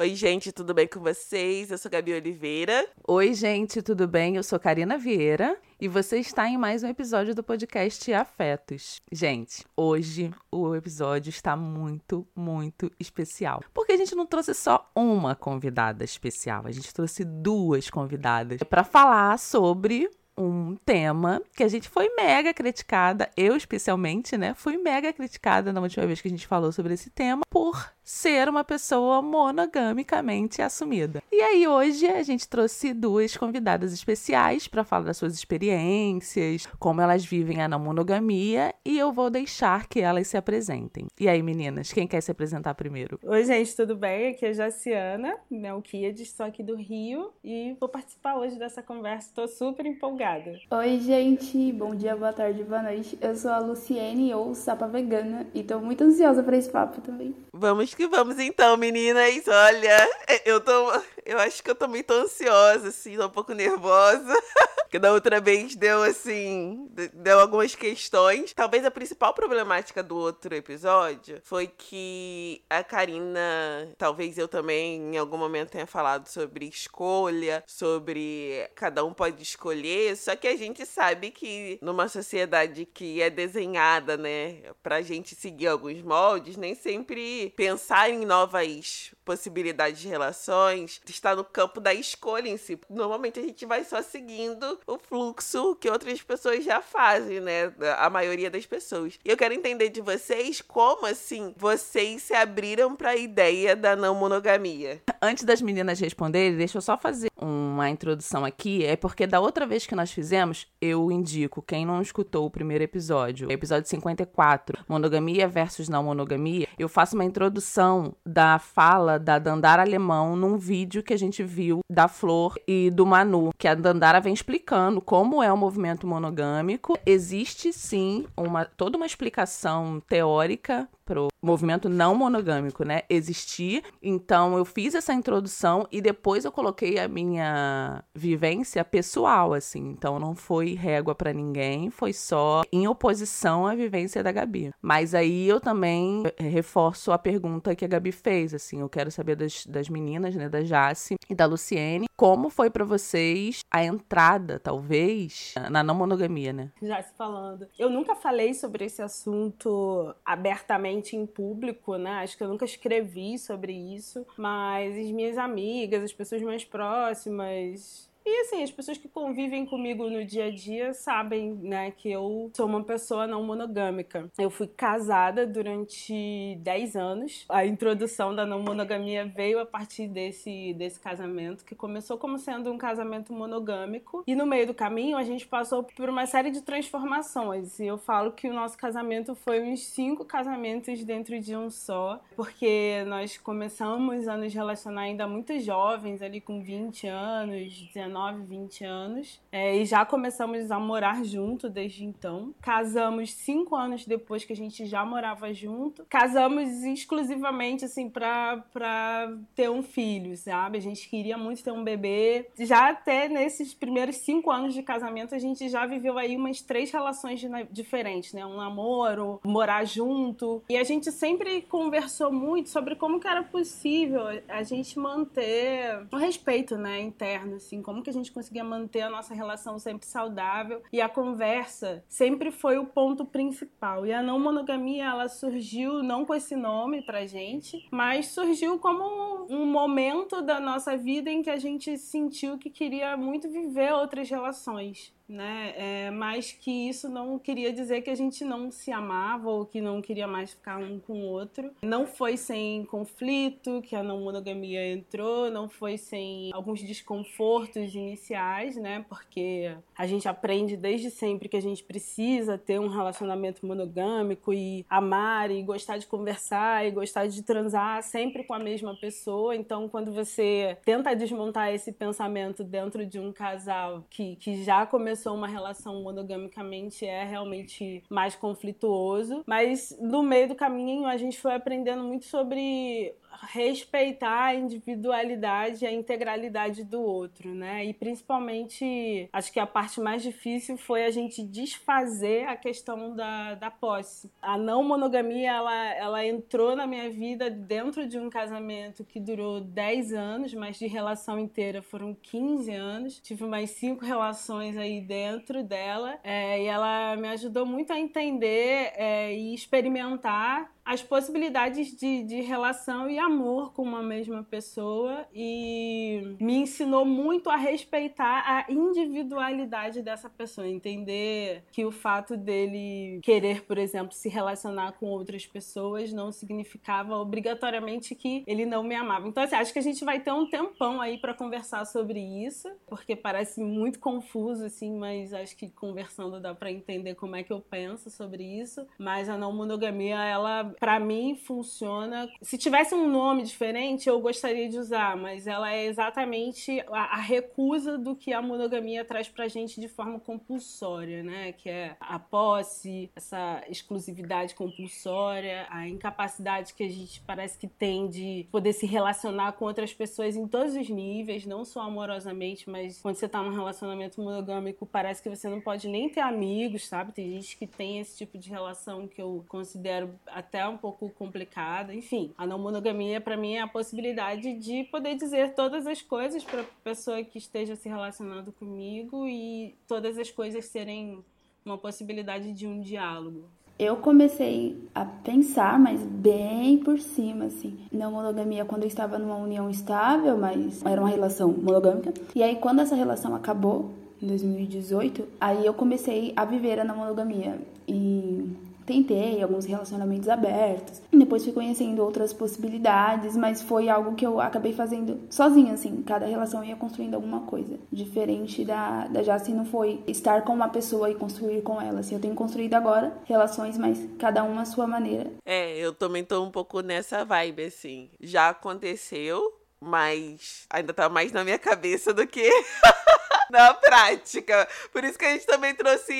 Oi, gente, tudo bem com vocês? Eu sou Gabi Oliveira. Oi, gente, tudo bem? Eu sou Karina Vieira e você está em mais um episódio do podcast Afetos. Gente, hoje o episódio está muito, muito especial. Porque a gente não trouxe só uma convidada especial, a gente trouxe duas convidadas para falar sobre um tema que a gente foi mega criticada, eu especialmente, né? Fui mega criticada na última vez que a gente falou sobre esse tema por ser uma pessoa monogamicamente assumida. E aí hoje a gente trouxe duas convidadas especiais para falar das suas experiências, como elas vivem a não monogamia, e eu vou deixar que elas se apresentem. E aí, meninas, quem quer se apresentar primeiro? Oi, gente, tudo bem? Aqui é a Jaciana, Melquiades, estou aqui do Rio e vou participar hoje dessa conversa. Estou super empolgada. Oi, gente, bom dia, boa tarde, boa noite. Eu sou a Luciene, ou Sapa Vegana, e estou muito ansiosa para esse papo também. Vamos que vamos então, meninas. Olha, eu tô. Eu acho que eu também tô ansiosa, assim, tô um pouco nervosa. que da outra vez deu assim, deu algumas questões. Talvez a principal problemática do outro episódio foi que a Karina, talvez eu também em algum momento tenha falado sobre escolha, sobre cada um pode escolher, só que a gente sabe que numa sociedade que é desenhada, né, pra gente seguir alguns moldes, nem sempre pensar em novas possibilidades de relações está no campo da escolha em si. Normalmente a gente vai só seguindo o fluxo que outras pessoas já fazem, né? A maioria das pessoas. E eu quero entender de vocês como assim vocês se abriram para a ideia da não monogamia. Antes das meninas responderem, deixa eu só fazer uma introdução aqui. É porque da outra vez que nós fizemos, eu indico quem não escutou o primeiro episódio, episódio 54, monogamia versus não monogamia, eu faço uma introdução da fala da Dandara Alemão num vídeo que a gente viu da Flor e do Manu, que a Dandara vem explicando como é o movimento monogâmico. Existe sim uma toda uma explicação teórica pro movimento não monogâmico, né, existir. Então eu fiz essa introdução e depois eu coloquei a minha vivência pessoal, assim. Então não foi régua para ninguém, foi só em oposição à vivência da Gabi. Mas aí eu também reforço a pergunta que a Gabi fez, assim. Eu quero saber das, das meninas, né, da Jace e da Luciene, como foi para vocês a entrada, talvez, na não monogamia, né? Jace falando. Eu nunca falei sobre esse assunto abertamente em público, né? Acho que eu nunca escrevi sobre isso, mas as minhas amigas, as pessoas mais próximas, e assim, as pessoas que convivem comigo no dia a dia sabem, né, que eu sou uma pessoa não monogâmica. Eu fui casada durante 10 anos. A introdução da não monogamia veio a partir desse, desse casamento, que começou como sendo um casamento monogâmico. E no meio do caminho a gente passou por uma série de transformações. E eu falo que o nosso casamento foi uns cinco casamentos dentro de um só, porque nós começamos a nos relacionar ainda muito jovens, ali com 20 anos, 19 19, 20 anos. É, e já começamos a morar junto desde então. Casamos cinco anos depois que a gente já morava junto. Casamos exclusivamente, assim, pra, pra ter um filho, sabe? A gente queria muito ter um bebê. Já até nesses primeiros cinco anos de casamento, a gente já viveu aí umas três relações diferentes, né? Um namoro, morar junto. E a gente sempre conversou muito sobre como que era possível a gente manter o respeito, né, interno, assim, como como que a gente conseguia manter a nossa relação sempre saudável e a conversa sempre foi o ponto principal. E a não monogamia, ela surgiu não com esse nome pra gente, mas surgiu como um momento da nossa vida em que a gente sentiu que queria muito viver outras relações né? É, mas que isso não queria dizer que a gente não se amava ou que não queria mais ficar um com o outro. Não foi sem conflito que a não monogamia entrou, não foi sem alguns desconfortos iniciais, né? Porque a gente aprende desde sempre que a gente precisa ter um relacionamento monogâmico e amar e gostar de conversar e gostar de transar sempre com a mesma pessoa. Então, quando você tenta desmontar esse pensamento dentro de um casal que, que já começou começou uma relação monogamicamente é realmente mais conflituoso, mas no meio do caminho a gente foi aprendendo muito sobre respeitar a individualidade e a integralidade do outro, né? E principalmente, acho que a parte mais difícil foi a gente desfazer a questão da, da posse. A não monogamia, ela, ela entrou na minha vida dentro de um casamento que durou 10 anos, mas de relação inteira foram 15 anos. Tive mais cinco relações aí dentro dela é, e ela me ajudou muito a entender é, e experimentar as possibilidades de, de relação e amor com uma mesma pessoa e me ensinou muito a respeitar a individualidade dessa pessoa, entender que o fato dele querer, por exemplo, se relacionar com outras pessoas não significava obrigatoriamente que ele não me amava. Então, assim, acho que a gente vai ter um tempão aí para conversar sobre isso, porque parece muito confuso, assim, mas acho que conversando dá para entender como é que eu penso sobre isso. Mas a não monogamia, ela para mim funciona. Se tivesse um nome diferente, eu gostaria de usar, mas ela é exatamente a, a recusa do que a monogamia traz pra gente de forma compulsória, né? Que é a posse, essa exclusividade compulsória, a incapacidade que a gente parece que tem de poder se relacionar com outras pessoas em todos os níveis, não só amorosamente, mas quando você tá num relacionamento monogâmico, parece que você não pode nem ter amigos, sabe? Tem gente que tem esse tipo de relação que eu considero até um pouco complicada. Enfim, a não monogamia para mim é a possibilidade de poder dizer todas as coisas para pessoa que esteja se relacionando comigo e todas as coisas serem uma possibilidade de um diálogo. Eu comecei a pensar, mas bem por cima, assim. Não monogamia quando eu estava numa união estável, mas era uma relação monogâmica. E aí, quando essa relação acabou, em 2018, aí eu comecei a viver a monogamia. E tentei alguns relacionamentos abertos. Depois fui conhecendo outras possibilidades, mas foi algo que eu acabei fazendo sozinha, assim. Cada relação ia construindo alguma coisa. Diferente da, da Jaci, não foi estar com uma pessoa e construir com ela. Assim, eu tenho construído agora relações, mas cada uma à sua maneira. É, eu também tô um pouco nessa vibe, assim. Já aconteceu, mas ainda tá mais na minha cabeça do que na prática. Por isso que a gente também trouxe,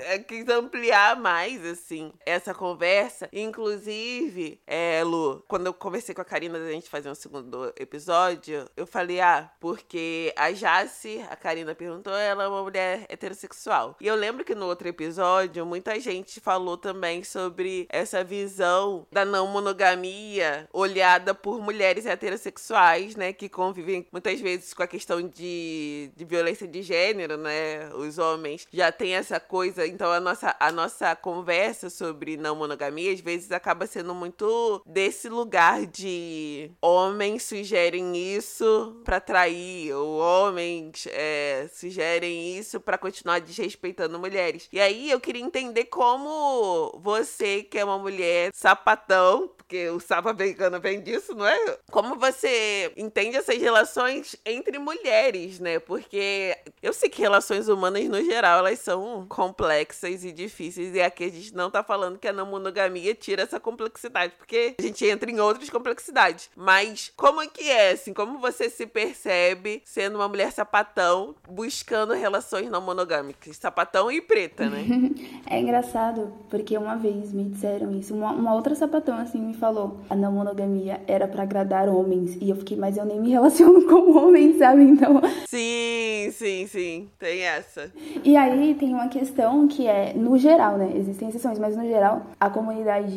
é, quis ampliar mais, assim, essa conversa. Inclusive, é, Lu, quando eu conversei com a Karina da gente fazer um segundo episódio, eu falei, ah, porque a Jace, a Karina perguntou, ela é uma mulher heterossexual. E eu lembro que no outro episódio, muita gente falou também sobre essa visão da não monogamia olhada por mulheres heterossexuais, né, que convivem muitas vezes com a questão de, de violência de gênero, né? Os homens já têm essa coisa. Então a nossa, a nossa conversa sobre não monogamia às vezes acaba sendo muito desse lugar de homens sugerem isso para trair, ou homens é, sugerem isso para continuar desrespeitando mulheres. E aí eu queria entender como você, que é uma mulher sapatão, porque o sapa vegano vem disso, não é? Como você entende essas relações entre mulheres, né? Porque eu sei que relações humanas, no geral, elas são complexas e difíceis. E aqui a gente não tá falando que a não monogamia tira essa complexidade, porque a gente entra em outras complexidades. Mas como é que é, assim? Como você se percebe sendo uma mulher sapatão, buscando relações não monogâmicas? Sapatão e preta, né? é engraçado, porque uma vez me disseram isso. Uma, uma outra sapatão, assim, me falou: a não monogamia era para agradar homens. E eu fiquei, mas eu nem me relaciono com homens, sabe? Então. Sim, sim, sim. Tem essa. E aí tem uma questão que é, no geral, né? Existem exceções, mas no geral, a comunidade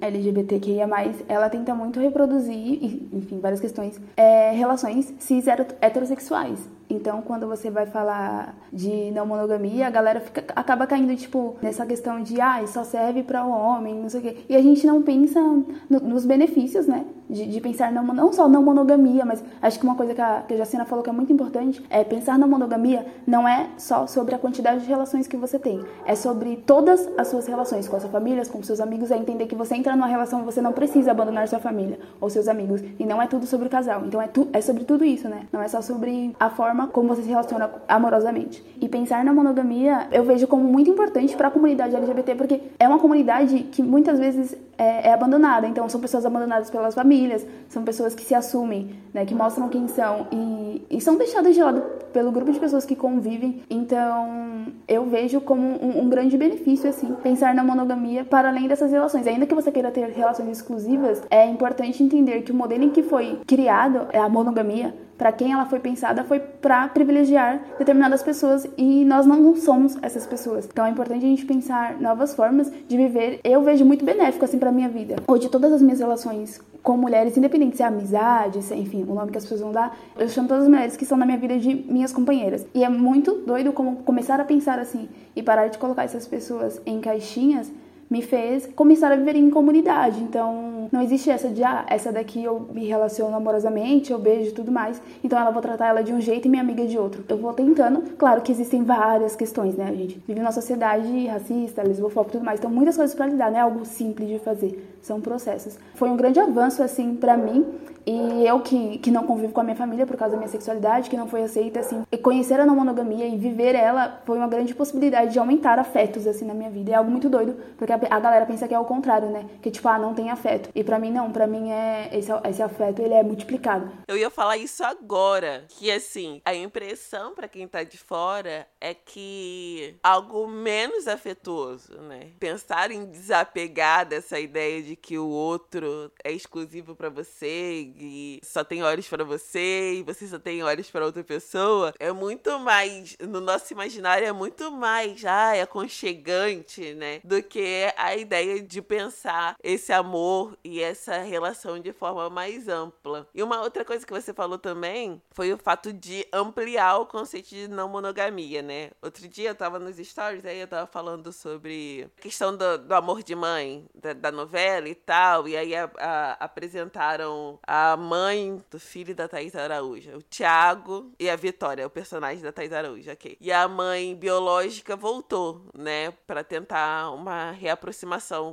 LGBTQIA, ela tenta muito reproduzir, enfim, várias questões, é, relações cis heterossexuais. Então, quando você vai falar de não monogamia, a galera fica, acaba caindo, tipo, nessa questão de, ah, só serve para o homem, não sei o quê. E a gente não pensa no, nos benefícios, né? De, de, pensar não, não só não monogamia, mas acho que uma coisa que a, que a Jacina falou que é muito importante é pensar na monogamia não é só sobre a quantidade de relações que você tem, é sobre todas as suas relações com a sua família, com seus amigos, é entender que você entra numa relação você não precisa abandonar sua família ou seus amigos. E não é tudo sobre o casal. Então é, tu, é sobre tudo isso, né? Não é só sobre a forma forma como você se relaciona amorosamente. E pensar na monogamia eu vejo como muito importante para a comunidade LGBT, porque é uma comunidade que muitas vezes é, é, abandonada. Então, são pessoas abandonadas pelas famílias, são pessoas que se assumem, né, que mostram quem são e, e são deixadas de lado pelo grupo de pessoas que convivem. Então, eu vejo como um, um, grande benefício, assim, pensar na monogamia para além dessas relações. Ainda que você queira ter relações exclusivas, é importante entender que o modelo em que foi criado, é a monogamia, para quem ela foi pensada foi para privilegiar determinadas pessoas e nós não somos essas pessoas. Então é importante a gente pensar novas formas de viver. Eu vejo muito benéfico assim para minha vida. Hoje todas as minhas relações com mulheres, independente se é amizade, se é, enfim, o nome que as pessoas vão dar, eu chamo todas as mulheres que estão na minha vida de minhas companheiras. E é muito doido como começar a pensar assim e parar de colocar essas pessoas em caixinhas me fez começar a viver em comunidade. Então, não existe essa de, ah, essa daqui eu me relaciono amorosamente, eu beijo e tudo mais. Então, ela vou tratar ela de um jeito e minha amiga de outro. Eu vou tentando. Claro que existem várias questões, né? Gente vive numa sociedade racista, lesbofóbica e tudo mais. Então, muitas coisas para lidar, não é algo simples de fazer. São processos. Foi um grande avanço, assim, para mim. E eu que, que não convivo com a minha família por causa da minha sexualidade, que não foi aceita, assim, e conhecer a não monogamia e viver ela foi uma grande possibilidade de aumentar afetos, assim, na minha vida. É algo muito doido, porque a, a galera pensa que é o contrário, né? Que, tipo, ah, não tem afeto. E para mim, não. para mim, é esse, esse afeto, ele é multiplicado. Eu ia falar isso agora, que, assim, a impressão para quem tá de fora é que algo menos afetuoso, né? Pensar em desapegar dessa ideia de que o outro é exclusivo para você e só tem olhos para você e você só tem olhos para outra pessoa, é muito mais, no nosso imaginário, é muito mais, ah, é aconchegante, né? Do que a ideia de pensar esse amor e essa relação de forma mais ampla. E uma outra coisa que você falou também foi o fato de ampliar o conceito de não monogamia, né? Outro dia eu tava nos stories, aí eu tava falando sobre a questão do, do amor de mãe, da, da, novela e tal, e aí a, a, apresentaram a mãe do filho da Thaís Araújo, o Tiago e a Vitória, o personagem da Thaís Araújo, ok. E a mãe biológica voltou, né, para tentar uma reaproximação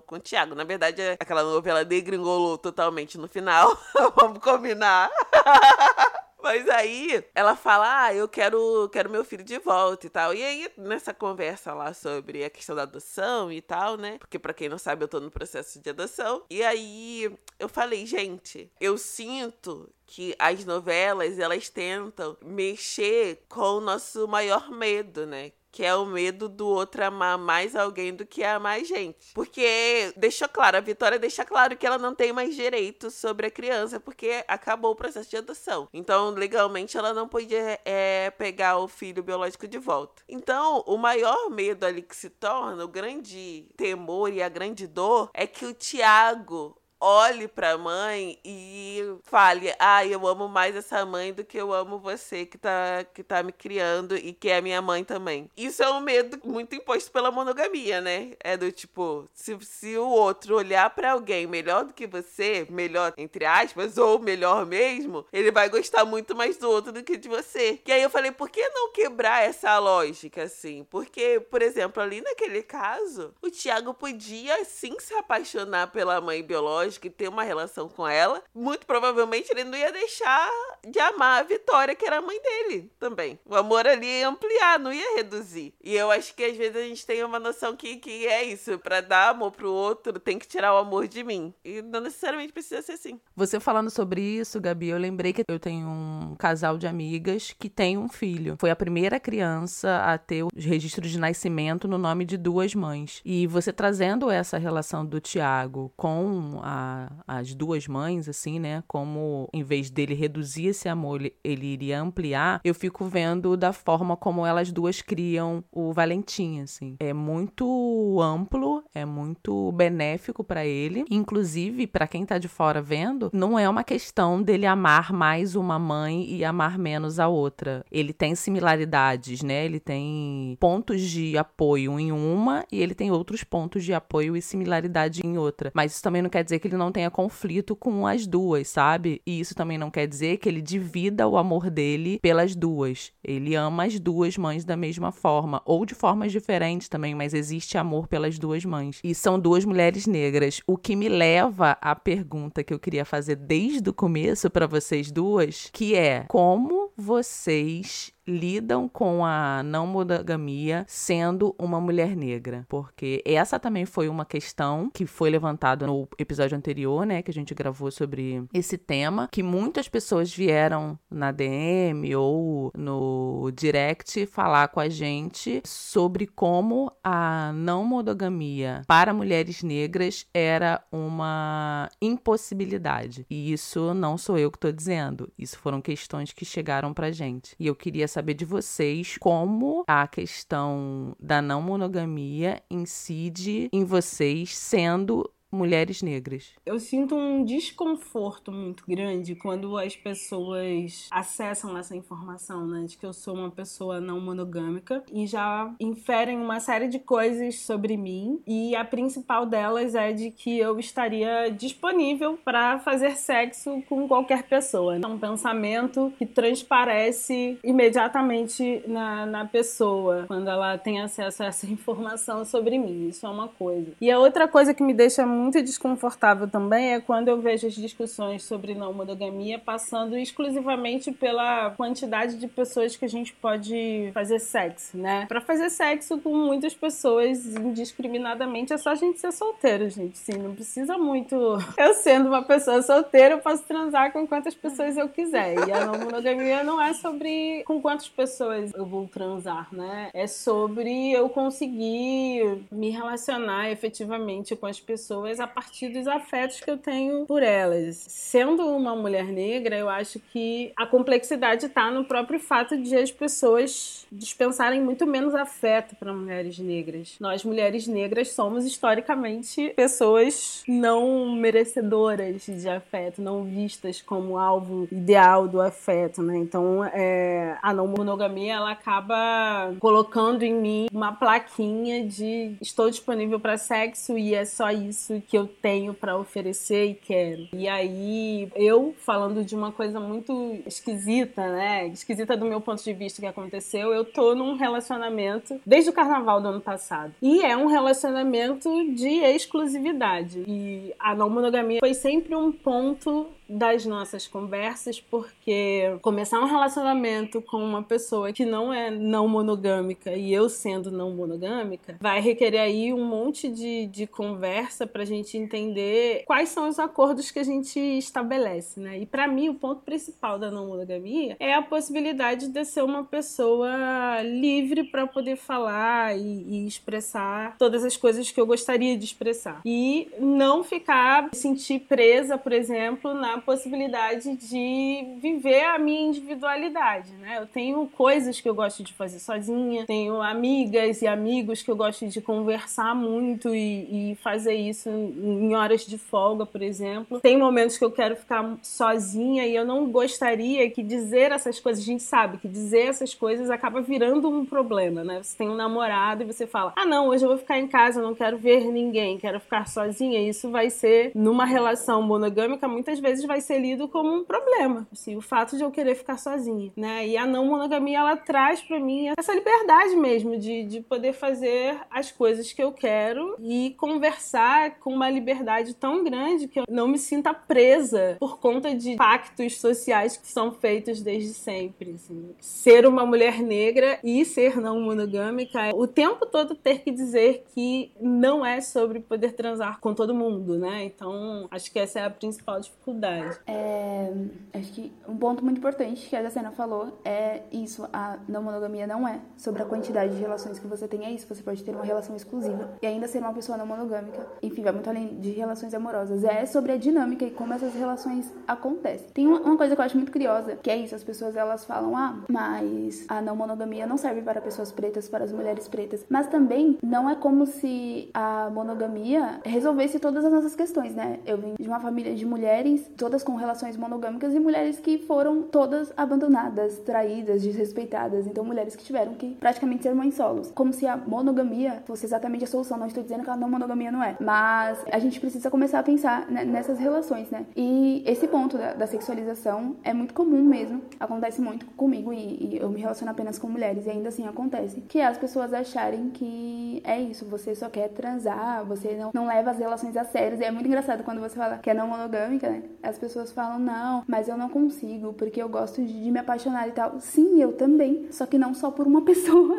com o Tiago. Na verdade, aquela novela degringolou totalmente no final. Vamos combinar. Mas aí ela fala: Ah, eu quero, quero meu filho de volta e tal. E aí, nessa conversa lá sobre a questão da adoção e tal, né? Porque, para quem não sabe, eu tô no processo de adoção. E aí eu falei, gente, eu sinto que as novelas elas tentam mexer com o nosso maior medo, né? Que é o medo do outro amar mais alguém do que amar gente. Porque deixou claro, a Vitória deixa claro que ela não tem mais direito sobre a criança, porque acabou o processo de adoção. Então, legalmente, ela não podia é, pegar o filho biológico de volta. Então, o maior medo ali que se torna, o grande temor e a grande dor, é que o Tiago olhe para a mãe e fale: "Ah, eu amo mais essa mãe do que eu amo você que tá que tá me criando e que é minha mãe também". Isso é um medo muito imposto pela monogamia, né? É do tipo, se, se o outro olhar para alguém melhor do que você, melhor entre aspas ou melhor mesmo, ele vai gostar muito mais do outro do que de você. E aí eu falei: "Por que não quebrar essa lógica assim?" Porque, por exemplo, ali naquele caso, o Tiago podia sim se apaixonar pela mãe biológica lógico, e ter uma relação com ela, muito provavelmente ele não ia deixar de amar a Vitória, que era a mãe dele também. O amor ali ia ampliar, não ia reduzir. E eu acho que às vezes a gente tem uma noção que, que é isso, para dar amor pro outro, tem que tirar o amor de mim. E não necessariamente precisa ser assim. Você falando sobre isso, Gabi, eu lembrei que eu tenho um casal de amigas que tem um filho. Foi a primeira criança a ter o registro de nascimento no nome de duas mães. E você trazendo essa relação do Tiago com a as duas mães, assim, né? Como em vez dele reduzir esse amor, ele, ele iria ampliar, eu fico vendo da forma como elas duas criam o Valentim, assim. É muito amplo, é muito benéfico para ele. Inclusive, para quem tá de fora vendo, não é uma questão dele amar mais uma mãe e amar menos a outra. Ele tem similaridades, né? Ele tem pontos de apoio em uma e ele tem outros pontos de apoio e similaridade em outra. Mas isso também não quer dizer que ele não tenha conflito com as duas, sabe? E isso também não quer dizer que ele divida o amor dele pelas duas. Ele ama as duas mães da mesma forma, ou de formas diferentes também, mas existe amor pelas duas mães. E são duas mulheres negras. O que me leva à pergunta que eu queria fazer desde o começo para vocês duas, que é como vocês lidam com a não monogamia sendo uma mulher negra? Porque essa também foi uma questão que foi levantada no episódio anterior, né, que a gente gravou sobre esse tema, que muitas pessoas vieram na DM ou no direct falar com a gente sobre como a não monogamia para mulheres negras era uma impossibilidade. E isso não sou eu que estou dizendo, isso foram questões que chegaram pra gente. E eu queria saber de vocês como a questão da não monogamia incide em vocês sendo mulheres negras. Eu sinto um desconforto muito grande quando as pessoas acessam essa informação, né, de que eu sou uma pessoa não monogâmica e já inferem uma série de coisas sobre mim e a principal delas é de que eu estaria disponível para fazer sexo com qualquer pessoa. É um pensamento que transparece imediatamente na, na pessoa quando ela tem acesso a essa informação sobre mim. Isso é uma coisa. E a outra coisa que me deixa muito desconfortável também é quando eu vejo as discussões sobre não monogamia passando exclusivamente pela quantidade de pessoas que a gente pode fazer sexo, né? Para fazer sexo com muitas pessoas indiscriminadamente é só a gente ser solteiro, gente. Sim, não precisa muito. Eu sendo uma pessoa solteira, eu posso transar com quantas pessoas eu quiser. E a não monogamia não é sobre com quantas pessoas eu vou transar, né? É sobre eu conseguir me relacionar efetivamente com as pessoas a partir dos afetos que eu tenho por elas. Sendo uma mulher negra, eu acho que a complexidade está no próprio fato de as pessoas dispensarem muito menos afeto para mulheres negras. Nós, mulheres negras, somos historicamente pessoas não merecedoras de afeto, não vistas como alvo ideal do afeto, né? Então, é, a não monogamia ela acaba colocando em mim uma plaquinha de estou disponível para sexo e é só isso que eu tenho para oferecer e quero. E aí, eu falando de uma coisa muito esquisita, né? Esquisita do meu ponto de vista que aconteceu, eu tô num relacionamento desde o carnaval do ano passado. E é um relacionamento de exclusividade. E a não monogamia foi sempre um ponto das nossas conversas, porque começar um relacionamento com uma pessoa que não é não monogâmica e eu sendo não monogâmica, vai requerer aí um monte de, de conversa pra gente entender quais são os acordos que a gente estabelece, né? E para mim, o ponto principal da não monogamia é a possibilidade de ser uma pessoa livre para poder falar e, e expressar todas as coisas que eu gostaria de expressar. E não ficar, sentir presa, por exemplo, na a possibilidade de viver a minha individualidade, né? Eu tenho coisas que eu gosto de fazer sozinha, tenho amigas e amigos que eu gosto de conversar muito e, e fazer isso em horas de folga, por exemplo. Tem momentos que eu quero ficar sozinha e eu não gostaria que dizer essas coisas, a gente sabe que dizer essas coisas acaba virando um problema, né? Você tem um namorado e você fala: "Ah, não, hoje eu vou ficar em casa, não quero ver ninguém, quero ficar sozinha". Isso vai ser numa relação monogâmica muitas vezes vai ser lido como um problema, assim, o fato de eu querer ficar sozinha, né? E a não monogamia ela traz para mim essa liberdade mesmo de, de poder fazer as coisas que eu quero e conversar com uma liberdade tão grande que eu não me sinta presa por conta de pactos sociais que são feitos desde sempre. Assim. Ser uma mulher negra e ser não monogâmica, o tempo todo ter que dizer que não é sobre poder transar com todo mundo, né? Então, acho que essa é a principal dificuldade verdade. É, acho que um ponto muito importante que a Jacena falou é isso: a não monogamia não é sobre a quantidade de relações que você tem, é isso. Você pode ter uma relação exclusiva e ainda ser uma pessoa não monogâmica. Enfim, vai muito além de relações amorosas. É sobre a dinâmica e como essas relações acontecem. Tem uma coisa que eu acho muito curiosa, que é isso: as pessoas elas falam, ah, mas a não monogamia não serve para pessoas pretas, para as mulheres pretas. Mas também não é como se a monogamia resolvesse todas as nossas questões, né? Eu vim de uma família de mulheres, todas com relações monogâmicas e mulheres que foram todas abandonadas, traídas, desrespeitadas. Então, mulheres que tiveram que praticamente ser mães solos. Como se a monogamia fosse exatamente a solução. Não estou dizendo que a não monogamia não é. Mas a gente precisa começar a pensar nessas relações, né? E esse ponto da, da sexualização é muito comum mesmo, acontece muito comigo e, e, eu me relaciono apenas com mulheres e ainda assim acontece. Que é as pessoas acharem que é isso, você só quer transar, você não, não leva as relações a sério. E é muito engraçado quando você fala que é não monogâmica, né? As pessoas falam, não, mas eu não consigo, porque eu gosto de, de me apaixonar e tal. Sim, eu também, só que não só por uma pessoa.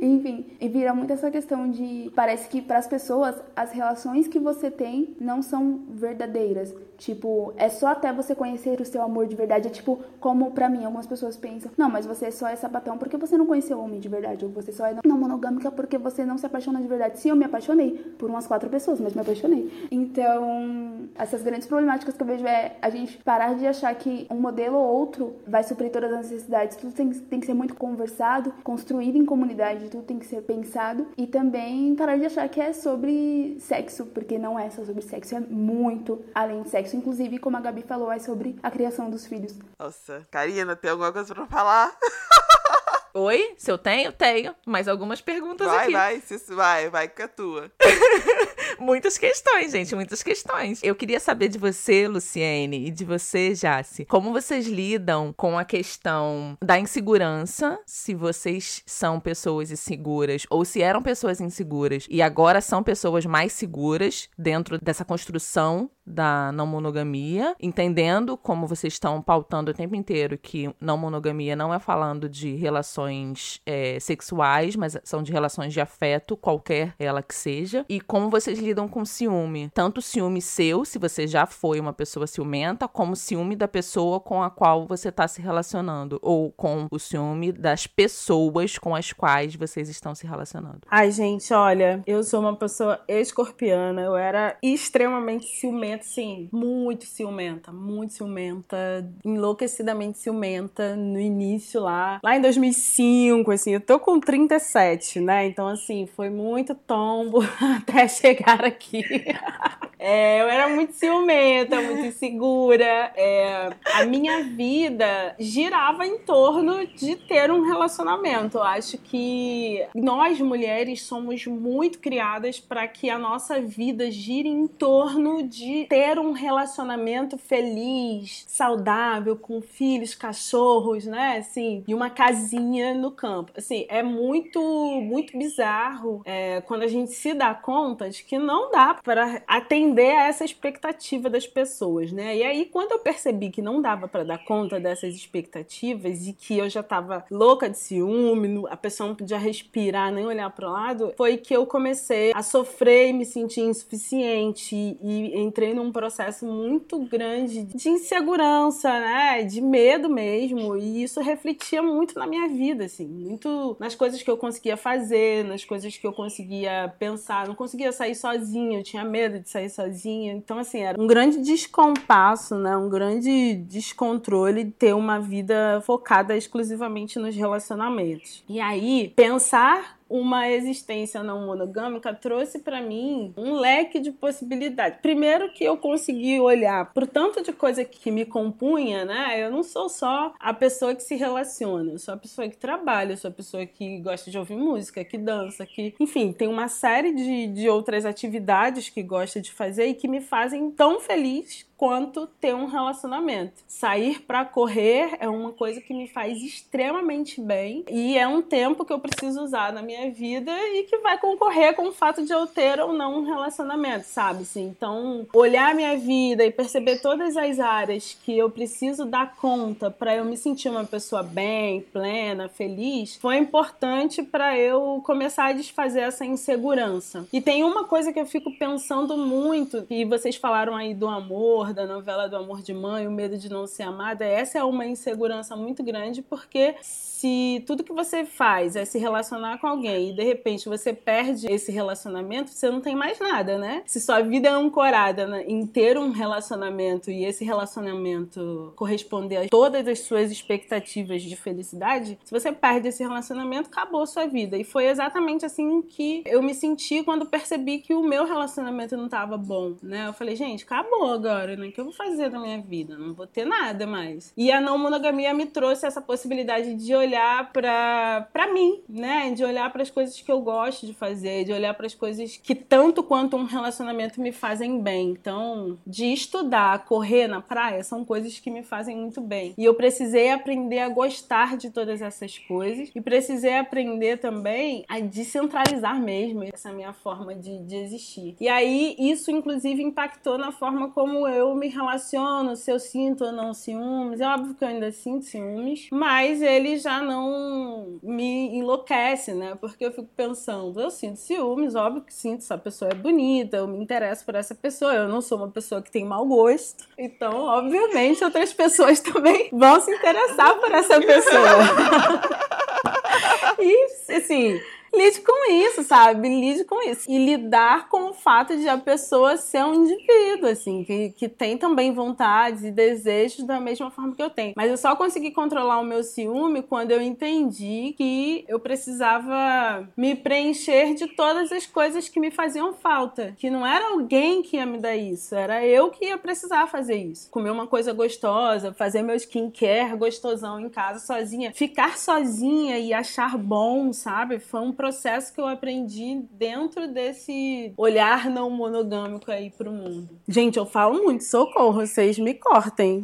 Enfim, e vira muito essa questão de. Parece que para as pessoas, as relações que você tem não são verdadeiras. Tipo, é só até você conhecer o seu amor de verdade. É tipo, como para mim, algumas pessoas pensam: não, mas você só é sapatão porque você não conheceu o homem de verdade. Ou você só é não monogâmica porque você não se apaixona de verdade. Sim, eu me apaixonei por umas quatro pessoas, mas me apaixonei. Então, essas grandes problemáticas que eu vejo é a gente parar de achar que um modelo ou outro vai suprir todas as necessidades. Tudo tem, tem que ser muito conversado, construído em comunidade, tudo tem que ser pensado. E também parar de achar que é sobre sexo, porque não é só sobre sexo, é muito além de sexo sexo. Inclusive, como a Gabi falou, é sobre a criação dos filhos. Nossa, Karina, tem alguma coisa pra falar? Oi, se eu tenho, tenho. Mais algumas perguntas vai, aqui. Vai, vai, vai, vai que é tua. muitas questões, gente, muitas questões. Eu queria saber de você, Luciene, e de você, Jace, como vocês lidam com a questão da insegurança, se vocês são pessoas inseguras ou se eram pessoas inseguras e agora são pessoas mais seguras dentro dessa construção da não monogamia, entendendo como vocês estão pautando o tempo inteiro que não monogamia não é falando de relações é, sexuais, mas são de relações de afeto, qualquer ela que seja, e como vocês lidam com ciúme, tanto ciúme seu, se você já foi uma pessoa ciumenta, como ciúme da pessoa com a qual você está se relacionando, ou com o ciúme das pessoas com as quais vocês estão se relacionando. Ai, gente, olha, eu sou uma pessoa escorpiana, eu era extremamente ciumenta ciumenta, sim, muito ciumenta, muito ciumenta, enlouquecidamente ciumenta no início lá, lá em 2005, assim, eu tô com 37, né? Então, assim, foi muito tombo até chegar aqui. É, eu era muito ciumenta, muito insegura. É, a minha vida girava em torno de ter um relacionamento. Eu acho que nós mulheres somos muito criadas para que a nossa vida gire em torno de ter um relacionamento feliz, saudável, com filhos, cachorros, né? Assim, e uma casinha no campo. Assim, é muito, muito bizarro é, quando a gente se dá conta de que não dá para atender a essa expectativa das pessoas, né? E aí, quando eu percebi que não dava para dar conta dessas expectativas e que eu já tava louca de ciúme, a pessoa não podia respirar nem olhar para o lado, foi que eu comecei a sofrer e me sentir insuficiente e entrei num processo muito grande de insegurança, né? De medo mesmo. E isso refletia muito na minha vida, assim, muito nas coisas que eu conseguia fazer, nas coisas que eu conseguia pensar. Não conseguia sair sozinha, eu tinha medo de sair sozinha. Então, assim, era um grande descompasso, né? Um grande descontrole de ter uma vida focada exclusivamente nos relacionamentos. E aí, pensar uma existência não monogâmica trouxe para mim um leque de possibilidades. Primeiro que eu consegui olhar por tanto de coisa que me compunha, né? Eu não sou só a pessoa que se relaciona, eu sou a pessoa que trabalha, eu sou a pessoa que gosta de ouvir música, que dança, que, enfim, tem uma série de, de outras atividades que gosta de fazer e que me fazem tão feliz quanto ter um relacionamento. Sair para correr é uma coisa que me faz extremamente bem e é um tempo que eu preciso usar na minha vida e que vai concorrer com o fato de eu ter ou não um relacionamento, sabe? Assim, então, olhar minha vida e perceber todas as áreas que eu preciso dar conta para eu me sentir uma pessoa bem, plena, feliz, foi importante para eu começar a desfazer essa insegurança. E tem uma coisa que eu fico pensando muito, e vocês falaram aí do amor, amor, da novela do amor de mãe, o medo de não ser amada, essa é uma insegurança muito grande, porque se tudo que você faz é se relacionar com alguém e de repente você perde esse relacionamento, você não tem mais nada, né? Se sua vida é ancorada em ter um relacionamento e esse relacionamento corresponder a todas as suas expectativas de felicidade, se você perde esse relacionamento, acabou sua vida. E foi exatamente assim que eu me senti quando percebi que o meu relacionamento não estava bom, né? Eu falei, gente, acabou agora né? O que eu vou fazer da minha vida? Não vou ter nada mais. E a não monogamia me trouxe essa possibilidade de olhar para para mim, né? De olhar para as coisas que eu gosto de fazer, de olhar para as coisas que tanto quanto um relacionamento me fazem bem. Então, de estudar, correr na praia são coisas que me fazem muito bem. E eu precisei aprender a gostar de todas essas coisas e precisei aprender também a descentralizar mesmo essa minha forma de, de existir. E aí, isso inclusive impactou na forma como eu me relaciono, se eu sinto ou não ciúmes. É óbvio que eu ainda sinto ciúmes, mas ele já não me enlouquece, né? Porque eu fico pensando, eu sinto ciúmes, óbvio que sinto, essa pessoa é bonita, eu me interesso por essa pessoa, eu não sou uma pessoa que tem mau gosto. Então, obviamente, outras pessoas também vão se interessar por essa pessoa. e, assim, lide com isso, sabe? Lide com isso. E lidar com o fato de a pessoa ser um indivíduo, assim, que, que tem também vontades e desejos da mesma forma que eu tenho. Mas eu só consegui controlar o meu ciúme quando eu entendi que eu precisava me preencher de todas as coisas que me faziam falta. Que não era alguém que ia me dar isso, era eu que ia precisar fazer isso. Comer uma coisa gostosa, fazer meu skincare gostosão em casa sozinha. Ficar sozinha e achar bom, sabe? Foi um que eu aprendi dentro desse olhar não monogâmico aí pro mundo. Gente, eu falo muito, socorro, vocês me cortem.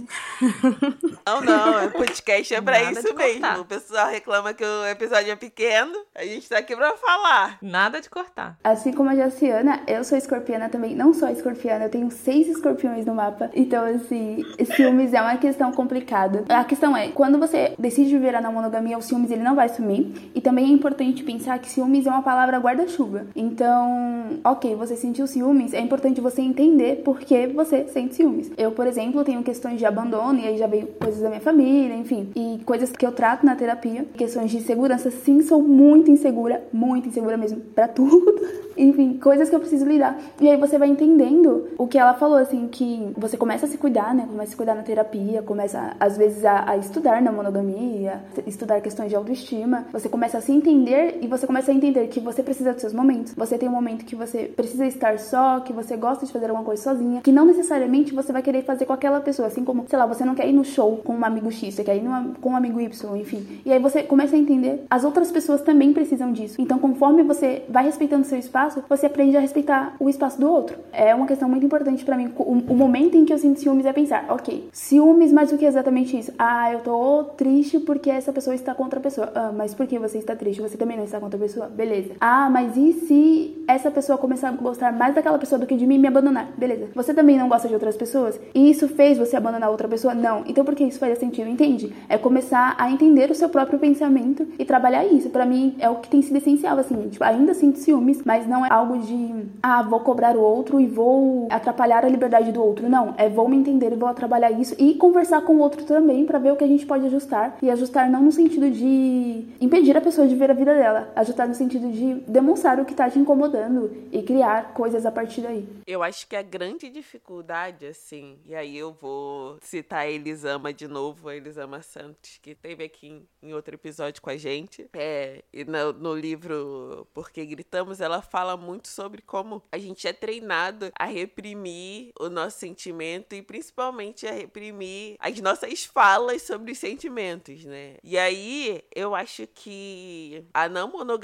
Não, não, o podcast é pra Nada isso mesmo. O pessoal reclama que o episódio é pequeno, a gente tá aqui pra falar. Nada de cortar. Assim como a Jaciana, eu sou escorpiana também, não sou escorpiana, eu tenho seis escorpiões no mapa. Então, assim, ciúmes é uma questão complicada. A questão é, quando você decide viver a não monogamia, o ciúmes ele não vai sumir. E também é importante pensar que ciúmes é uma palavra guarda-chuva. Então, ok, você sentiu ciúmes, é importante você entender por que você sente ciúmes. Eu, por exemplo, tenho questões de abandono, e aí já veio coisas da minha família, enfim, e coisas que eu trato na terapia. Questões de segurança, sim, sou muito insegura, muito insegura mesmo, pra tudo. enfim, coisas que eu preciso lidar. E aí você vai entendendo o que ela falou, assim, que você começa a se cuidar, né? Começa a se cuidar na terapia, começa, às vezes, a, a estudar na monogamia, estudar questões de autoestima. Você começa a se entender e você começa a entender que você precisa dos seus momentos. Você tem um momento que você precisa estar só, que você gosta de fazer alguma coisa sozinha, que não necessariamente você vai querer fazer com aquela pessoa, assim como, sei lá, você não quer ir no show com um amigo X, você quer ir numa, com um amigo Y, enfim. E aí você começa a entender, as outras pessoas também precisam disso. Então, conforme você vai respeitando seu espaço, você aprende a respeitar o espaço do outro. É uma questão muito importante para mim. O, o, momento em que eu sinto ciúmes é pensar, ok, ciúmes, mas o que exatamente isso? Ah, eu tô triste porque essa pessoa está contra a pessoa. Ah, mas por que você está triste? Você também não está contra a pessoa? Beleza. Ah, mas e se essa pessoa começar a gostar mais daquela pessoa do que de mim e me abandonar? Beleza. Você também não gosta de outras pessoas? E isso fez você abandonar outra pessoa? Não. Então por que isso faz sentido? Entende? É começar a entender o seu próprio pensamento e trabalhar isso. Para mim é o que tem sido essencial, assim. Tipo, ainda sinto ciúmes, mas não é algo de, ah, vou cobrar o outro e vou atrapalhar a liberdade do outro. Não. É vou me entender e vou trabalhar isso e conversar com o outro também para ver o que a gente pode ajustar. E ajustar não no sentido de impedir a pessoa de ver a vida dela, ajustar no sentido de demonstrar o que tá te incomodando e criar coisas a partir daí. Eu acho que a grande dificuldade, assim, e aí eu vou citar a Elisama de novo, a Elisama Santos, que teve aqui em, em outro episódio com a gente. É, e no, no livro Porque Gritamos, ela fala muito sobre como a gente é treinado a reprimir o nosso sentimento e principalmente a reprimir as nossas falas sobre os sentimentos, né? E aí eu acho que a não monogamia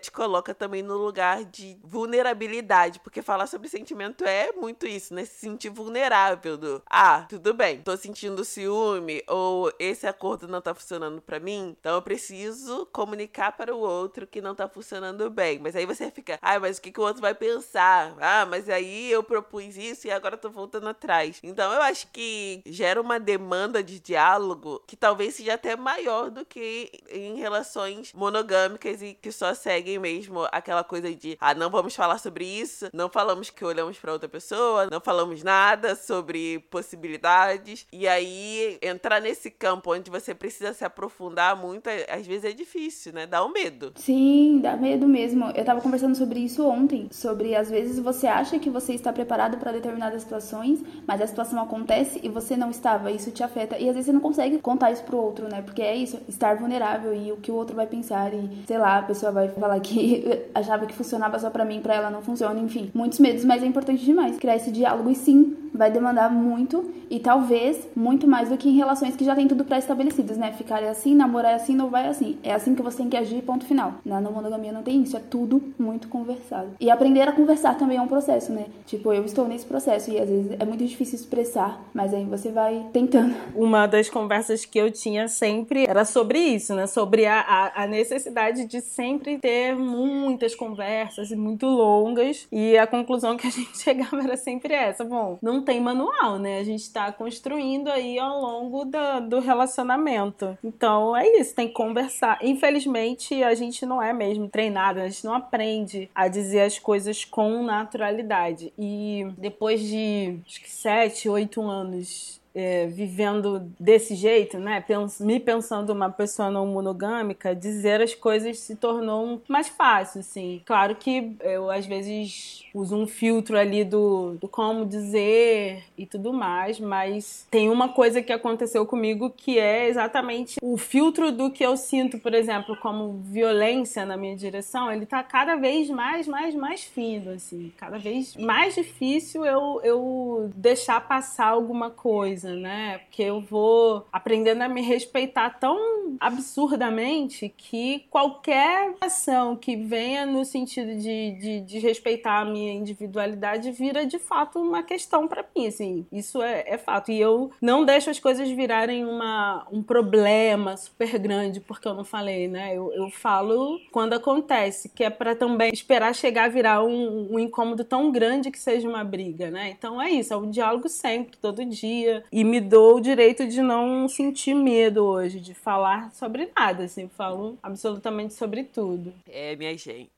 te coloca também no lugar de vulnerabilidade, porque falar sobre sentimento é muito isso, né? Se sentir vulnerável do, ah, tudo bem, tô sentindo ciúme ou esse acordo não tá funcionando para mim, então eu preciso comunicar para o outro que não tá funcionando bem. Mas aí você fica, ah, mas o que, que o outro vai pensar? Ah, mas aí eu propus isso e agora tô voltando atrás. Então eu acho que gera uma demanda de diálogo que talvez seja até maior do que em relações monogâmicas e que só seguem mesmo aquela coisa de, ah, não vamos falar sobre isso, não falamos que olhamos para outra pessoa, não falamos nada sobre possibilidades. E aí entrar nesse campo onde você precisa se aprofundar muito, às vezes é difícil, né? Dá um medo. Sim, dá medo mesmo. Eu tava conversando sobre isso ontem, sobre às vezes você acha que você está preparado para determinadas situações, mas a situação acontece e você não estava, isso te afeta e às vezes você não consegue contar isso pro outro, né? Porque é isso, estar vulnerável e o que o outro vai pensar e sei lá, a pessoa vai falar que achava que funcionava só para mim, para ela não funciona, enfim, muitos medos, mas é importante demais criar esse diálogo e sim vai demandar muito e talvez muito mais do que em relações que já tem tudo pré-estabelecidas, né? Ficar assim, namorar assim, não vai assim. É assim que você tem que agir, ponto final. Na não monogamia não tem isso, é tudo muito conversado. E aprender a conversar também é um processo, né? Tipo, eu estou nesse processo e às vezes é muito difícil expressar, mas aí você vai tentando. Uma das conversas que eu tinha sempre era sobre isso, né? Sobre a, a, a necessidade de sempre ter muitas conversas muito longas. E a conclusão que a gente chegava era sempre essa. Bom, não tem manual, né? A gente está construindo aí ao longo do, relacionamento. Então é isso, tem que conversar. Infelizmente, a gente não é mesmo treinado, a gente não aprende a dizer as coisas com naturalidade. E depois de acho que sete, oito anos é, vivendo desse jeito, né? Pens me pensando uma pessoa não monogâmica, dizer as coisas se tornou mais fácil, assim. Claro que eu às vezes uso um filtro ali do, do como dizer e tudo mais, mas tem uma coisa que aconteceu comigo que é exatamente o filtro do que eu sinto, por exemplo, como violência na minha direção, ele tá cada vez mais, mais, mais fino, assim, cada vez mais difícil eu, eu deixar passar alguma coisa, né? Porque eu vou aprendendo a me respeitar tão absurdamente que qualquer ação que venha no sentido de, de, de respeitar a minha minha individualidade vira de fato uma questão para mim, assim, isso é, é, fato. E eu não deixo as coisas virarem uma, um problema super grande porque eu não falei, né? Eu, eu falo quando acontece, que é para também esperar chegar a virar um, um incômodo tão grande que seja uma briga, né? Então é isso, é um diálogo sempre, todo dia. E me dou o direito de não sentir medo hoje, de falar sobre nada, assim, falo absolutamente sobre tudo. É, minha gente.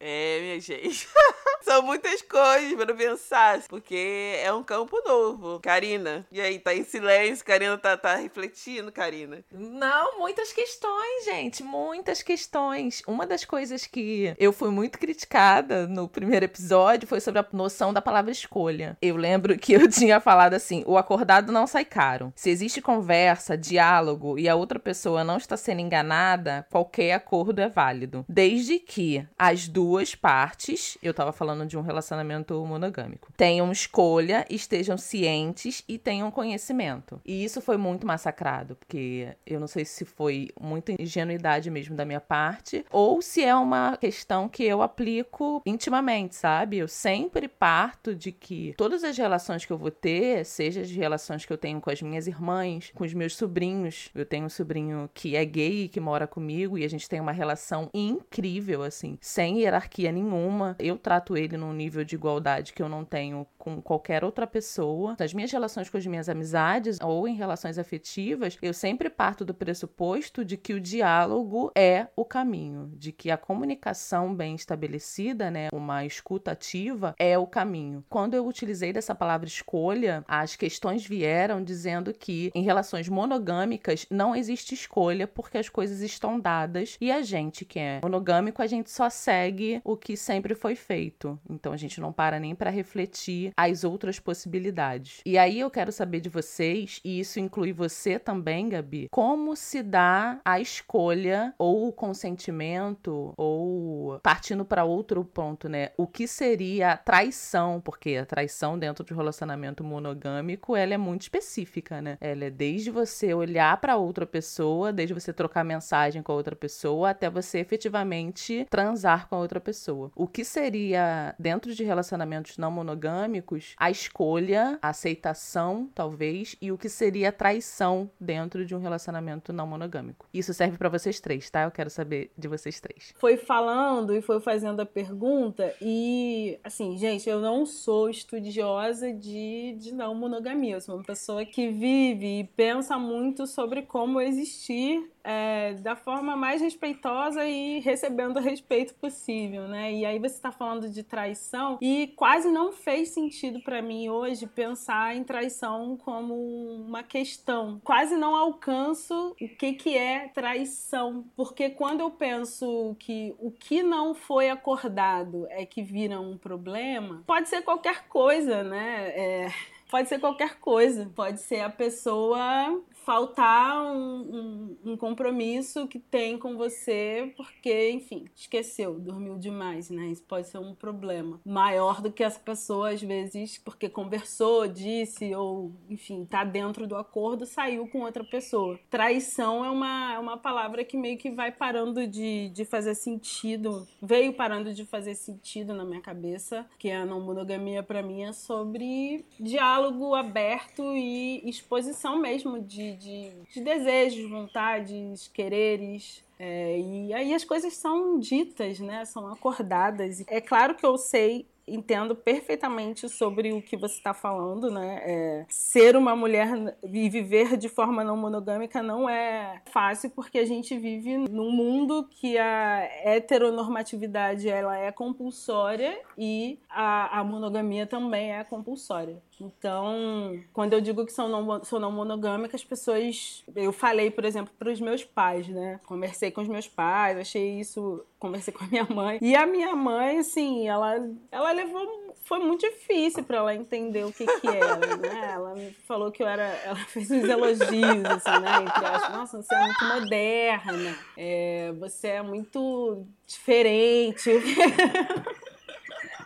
É, minha gente. São muitas coisas para pensar, porque é um campo novo. Karina, e aí, tá em silêncio? Karina tá, tá refletindo, Karina? Não, muitas questões, gente, muitas questões. Uma das coisas que eu fui muito criticada no primeiro episódio foi sobre a noção da palavra escolha. Eu lembro que eu tinha falado assim: o acordado não sai caro. Se existe conversa, diálogo e a outra pessoa não está sendo enganada, qualquer acordo é válido. Desde que as duas partes, eu tava falando de um relacionamento monogâmico. Tenham escolha, estejam cientes e tenham conhecimento. E isso foi muito massacrado, porque eu não sei se foi muita ingenuidade mesmo da minha parte, ou se é uma questão que eu aplico intimamente, sabe? Eu sempre parto de que todas as relações que eu vou ter, seja as relações que eu tenho com as minhas irmãs, com os meus sobrinhos, eu tenho um sobrinho que é gay e que mora comigo e a gente tem uma relação incrível, assim, sem hierarquia nenhuma. Eu trato ele num nível de igualdade que eu não tenho com qualquer outra pessoa. Nas minhas relações com as minhas amizades ou em relações afetivas, eu sempre parto do pressuposto de que o diálogo é o caminho, de que a comunicação bem estabelecida, né, uma escuta ativa é o caminho. Quando eu utilizei dessa palavra escolha, as questões vieram dizendo que em relações monogâmicas não existe escolha porque as coisas estão dadas e a gente que é monogâmico, a gente só segue o que sempre foi feito. Então a gente não para nem para refletir as outras possibilidades. E aí eu quero saber de vocês, e isso inclui você também, Gabi, como se dá a escolha ou o consentimento ou partindo para outro ponto, né? O que seria traição? Porque a traição dentro de um relacionamento monogâmico, ela é muito específica, né? Ela é desde você olhar para outra pessoa, desde você trocar mensagem com a outra pessoa até você efetivamente transar com a outra pessoa. O que seria dentro de relacionamentos não monogâmicos, a escolha, a aceitação, talvez, e o que seria traição dentro de um relacionamento não monogâmico. Isso serve para vocês três, tá? Eu quero saber de vocês três. Foi falando e foi fazendo a pergunta e, assim, gente, eu não sou estudiosa de, de não monogamia. Eu sou uma pessoa que vive e pensa muito sobre como existir é, da forma mais respeitosa e recebendo o respeito possível, né? E aí você está falando de traição e quase não fez sentido para mim hoje pensar em traição como uma questão. Quase não alcanço o que que é traição, porque quando eu penso que o que não foi acordado é que vira um problema, pode ser qualquer coisa, né? É, pode ser qualquer coisa, pode ser a pessoa faltar um, um, um, compromisso que tem com você porque, enfim, esqueceu, dormiu demais, né? Isso pode ser um problema maior do que essa pessoa, às vezes, porque conversou, disse, ou, enfim, tá dentro do acordo, saiu com outra pessoa. Traição é uma, é uma palavra que meio que vai parando de, de fazer sentido, veio parando de fazer sentido na minha cabeça, que a não monogamia para mim é sobre diálogo aberto e exposição mesmo de, de, de desejos, vontades, quereres. É, e aí as coisas são ditas, né? São acordadas. É claro que eu sei entendo perfeitamente sobre o que você está falando, né? É, ser uma mulher e viver de forma não monogâmica não é fácil porque a gente vive num mundo que a heteronormatividade ela é compulsória e a, a monogamia também é compulsória. Então, quando eu digo que sou não, sou não monogâmica, as pessoas. Eu falei, por exemplo, para os meus pais, né? Conversei com os meus pais, achei isso. Conversei com a minha mãe. E a minha mãe, assim, ela, ela levou. Foi muito difícil para ela entender o que que era, né? Ela me falou que eu era. Ela fez uns elogios, assim, né? Entre aspas. Nossa, você é muito moderna. É, você é muito diferente.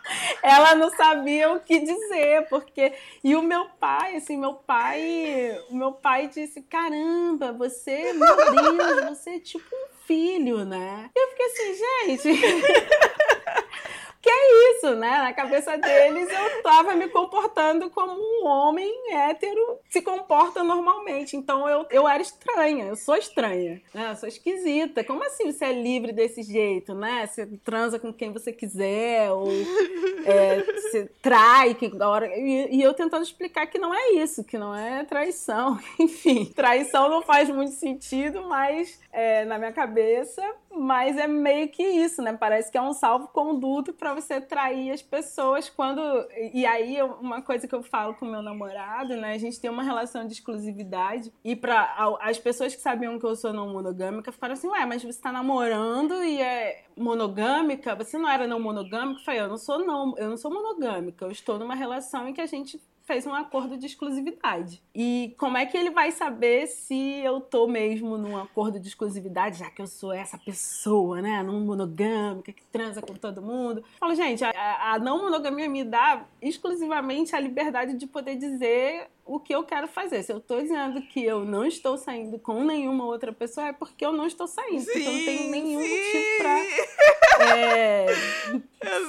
ela não sabia o que dizer, porque e o meu pai, assim, meu pai, o meu pai disse: "Caramba, você, meu Deus, você é tipo um filho, né?". E eu fiquei assim, gente, que é isso, né? Na cabeça deles eu tava me comportando como um homem hétero se comporta normalmente. Então eu, eu era estranha, eu sou estranha, né? Eu sou esquisita. Como assim você é livre desse jeito, né? Você transa com quem você quiser, ou é, você trai que a hora. E, e eu tentando explicar que não é isso, que não é traição. Enfim, traição não faz muito sentido, mas é, na minha cabeça, mas é meio que isso, né? Parece que é um salvo-conduto para você trair as pessoas quando. E aí, uma coisa que eu falo com meu namorado, né? A gente tem uma relação de exclusividade. E para as pessoas que sabiam que eu sou não monogâmica ficaram assim, ué, mas você tá namorando e é monogâmica? Você não era não monogâmica? Eu falei, eu não sou não, eu não sou monogâmica, eu estou numa relação em que a gente fez um acordo de exclusividade. E como é que ele vai saber se eu tô mesmo num acordo de exclusividade, já que eu sou essa pessoa, né, não monogâmica, que transa com todo mundo? Eu falo, gente, a, a não monogamia me dá exclusivamente a liberdade de poder dizer o que eu quero fazer. Se eu estou dizendo que eu não estou saindo com nenhuma outra pessoa, é porque eu não estou saindo. Sim, porque eu não tenho nenhum sim. motivo pra é,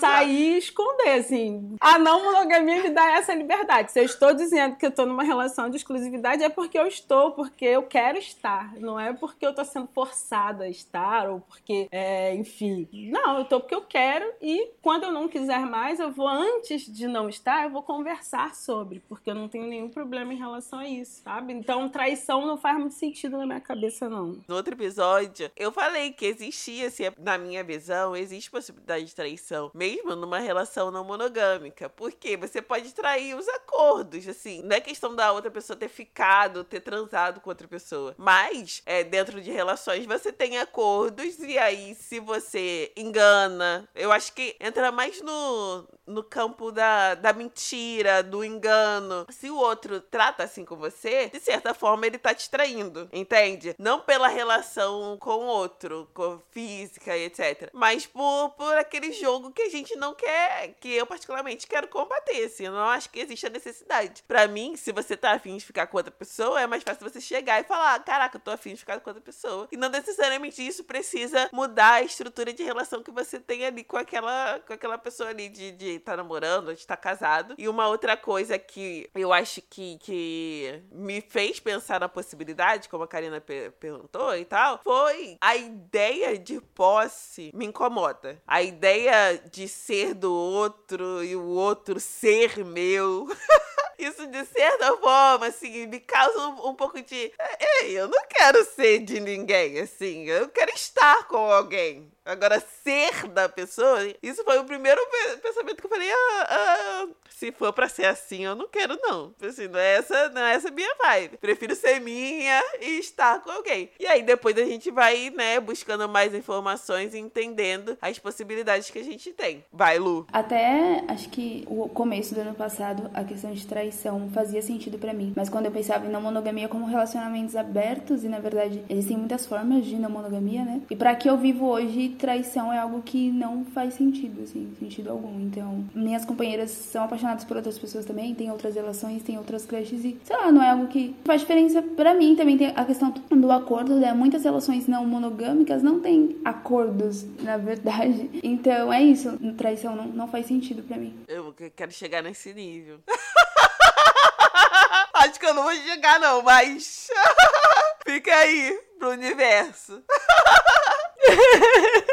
sair e esconder, assim. A não monogamia me dá essa liberdade. Se eu estou dizendo que eu estou numa relação de exclusividade, é porque eu estou, porque eu quero estar. Não é porque eu estou sendo forçada a estar, ou porque, é, enfim. Não, eu estou porque eu quero e quando eu não quiser mais, eu vou, antes de não estar, eu vou conversar sobre, porque eu não tenho nenhum problema problema em relação a isso, sabe? Então, traição não faz muito sentido na minha cabeça, não. No outro episódio, eu falei que existia, assim, na minha visão, existe possibilidade de traição, mesmo numa relação não monogâmica. Porque você pode trair os acordos, assim. Não é questão da outra pessoa ter ficado, ter transado com outra pessoa. Mas, é, dentro de relações, você tem acordos, e aí, se você engana, eu acho que entra mais no, no campo da, da mentira, do engano. Se o outro outro trata assim com você, de certa forma ele tá te traindo, entende? Não pela relação com o outro, com física e etc. Mas por, por aquele jogo que a gente não quer, que eu particularmente quero combater, assim. Eu não acho que existe a necessidade. Para mim, se você tá afim de ficar com outra pessoa, é mais fácil você chegar e falar: caraca, eu tô afim de ficar com outra pessoa. E não necessariamente isso precisa mudar a estrutura de relação que você tem ali com aquela, com aquela pessoa ali de estar tá namorando, de estar tá casado. E uma outra coisa que eu acho que que, me fez pensar na possibilidade, como a Karina per perguntou e tal, foi a ideia de posse me incomoda. A ideia de ser do outro e o outro ser meu. Isso, de certa forma, assim, me causa um, um, pouco de. Ei, eu não quero ser de ninguém, assim. Eu quero estar com alguém. Agora, ser da pessoa, isso foi o primeiro pensamento que eu falei, ah, ah, se for pra ser assim, eu não quero, não. Assim, não é essa, não é essa minha vibe. Prefiro ser minha e estar com alguém. E aí, depois a gente vai, né, buscando mais informações e entendendo as possibilidades que a gente tem. Vai, Lu. Até, acho que o começo do ano passado, a questão de traição fazia sentido para mim. Mas quando eu pensava em não monogamia como relacionamentos abertos, e na verdade existem muitas formas de não monogamia, né? E para que eu vivo hoje, traição é algo que não faz sentido, assim, sentido algum. Então, minhas companheiras são apaixonadas por outras pessoas também, tem outras relações, tem outras crushes e, sei lá, não é algo que faz diferença para mim. Também tem a questão do acordo, né? Muitas relações não monogâmicas não têm acordos, na verdade. Então, é isso. Traição não, não faz sentido para mim. Eu quero chegar nesse nível. Acho que eu não vou chegar, não, mas. Fica aí pro universo.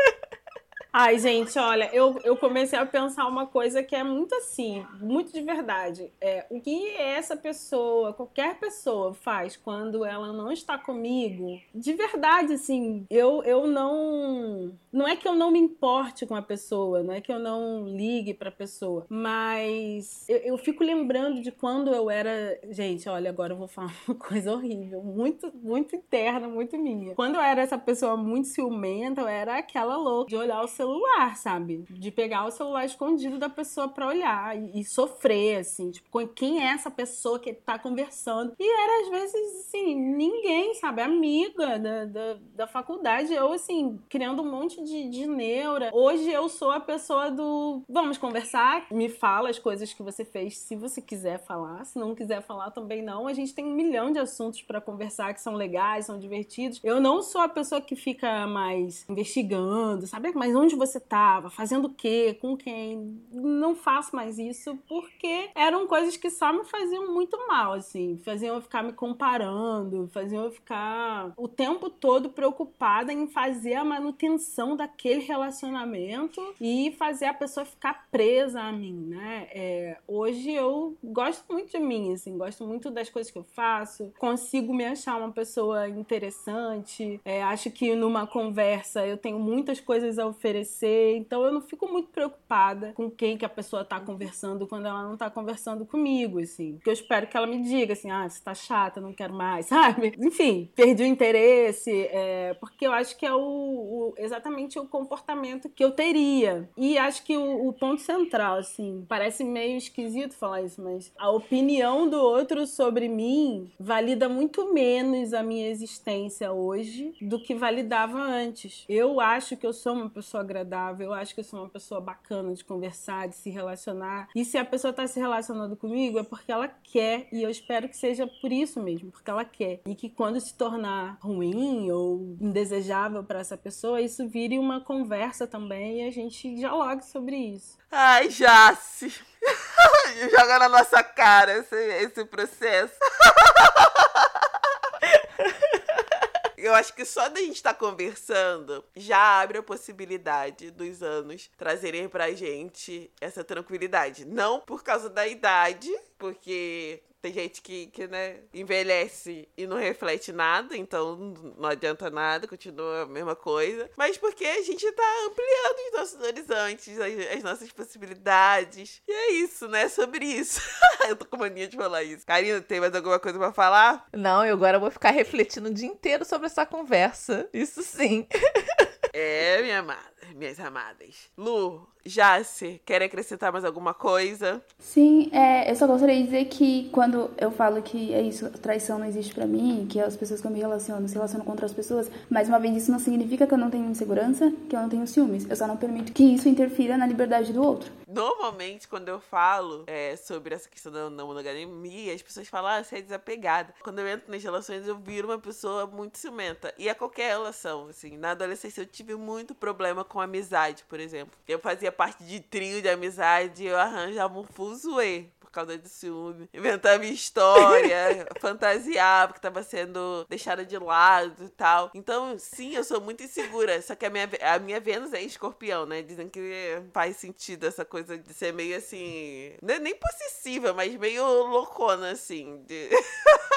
Ai, gente, olha, eu, eu comecei a pensar uma coisa que é muito assim, muito de verdade. É, o que essa pessoa, qualquer pessoa, faz quando ela não está comigo, de verdade, assim, eu, eu não. Não é que eu não me importe com a pessoa, não é que eu não ligue pra pessoa, mas eu, eu fico lembrando de quando eu era. Gente, olha, agora eu vou falar uma coisa horrível, muito, muito interna, muito minha. Quando eu era essa pessoa muito ciumenta, eu era aquela louca de olhar o seu celular, sabe? De pegar o celular escondido da pessoa para olhar e, e, sofrer, assim, tipo, quem é essa pessoa que tá conversando? E era às vezes, assim, ninguém, sabe? Amiga da, da, da faculdade, eu, assim, criando um monte de, de neura. Hoje eu sou a pessoa do vamos conversar, me fala as coisas que você fez, se você quiser falar, se não quiser falar também não. A gente tem um milhão de assuntos para conversar que são legais, são divertidos. Eu não sou a pessoa que fica mais investigando, sabe? Mas onde onde você estava, fazendo o quê, com quem. Não faço mais isso porque eram coisas que só me faziam muito mal, assim. Faziam eu ficar me comparando, faziam eu ficar o tempo todo preocupada em fazer a manutenção daquele relacionamento e fazer a pessoa ficar presa a mim, né? É, hoje eu gosto muito de mim, assim, gosto muito das coisas que eu faço, consigo me achar uma pessoa interessante, é, acho que numa conversa eu tenho muitas coisas a oferecer Então eu não fico muito preocupada com quem que a pessoa tá conversando quando ela não tá conversando comigo, assim. Porque eu espero que ela me diga assim, ah, você tá chata, não quero mais, sabe? Enfim, perdi o interesse, é, porque eu acho que é o, o, exatamente o comportamento que eu teria. E acho que o, o ponto central, assim, parece meio esquisito falar isso, mas a opinião do outro sobre mim valida muito menos a minha existência hoje do que validava antes. Eu acho que eu sou uma pessoa agradável, eu acho que eu sou uma pessoa bacana de conversar, de se relacionar. E se a pessoa está se relacionando comigo é porque ela quer, e eu espero que seja por isso mesmo, porque ela quer. E que quando se tornar ruim ou indesejável para essa pessoa, isso vire uma conversa também e a gente dialogue sobre isso. Ai, Jace! Joga na nossa cara esse, esse processo. Eu acho que só da gente estar tá conversando já abre a possibilidade dos anos trazerem pra gente essa tranquilidade. Não por causa da idade, porque tem gente que, que né, envelhece e não reflete nada, então não adianta nada, continua a mesma coisa. Mas porque a gente tá ampliando os nossos horizontes, as, as nossas possibilidades. E é isso, né? Sobre isso. eu tô com mania de falar isso. Karina, tem mais alguma coisa pra falar? Não, eu agora vou ficar refletindo o dia inteiro sobre essa conversa. Isso sim. é, minha amada, minhas amadas. Lu, Jace, quer acrescentar mais alguma coisa? Sim, é, eu só gostaria de dizer que quando eu falo que é isso, traição não existe para mim, que as pessoas que eu me relaciono se relacionam com outras pessoas, mais uma vez isso não significa que eu não tenho insegurança, que eu não tenho ciúmes. Eu só não permito que isso interfira na liberdade do outro. Normalmente, quando eu falo é, sobre essa questão da não monogamia, as pessoas falam, ah, você é desapegada. Quando eu entro nas relações, eu viro uma pessoa muito ciumenta. E é qualquer relação, assim. Na adolescência, eu tive muito problema com amizade, por exemplo. Eu fazia parte de trio de amizade, eu arranjava um fuzuê por causa de ciúme. Inventava história, fantasiava que tava sendo deixada de lado e tal. Então, sim, eu sou muito insegura. Só que a minha, a minha Vênus é escorpião, né? Dizem que faz sentido essa coisa de ser meio assim. Não é nem possessiva, mas meio loucona, assim. De...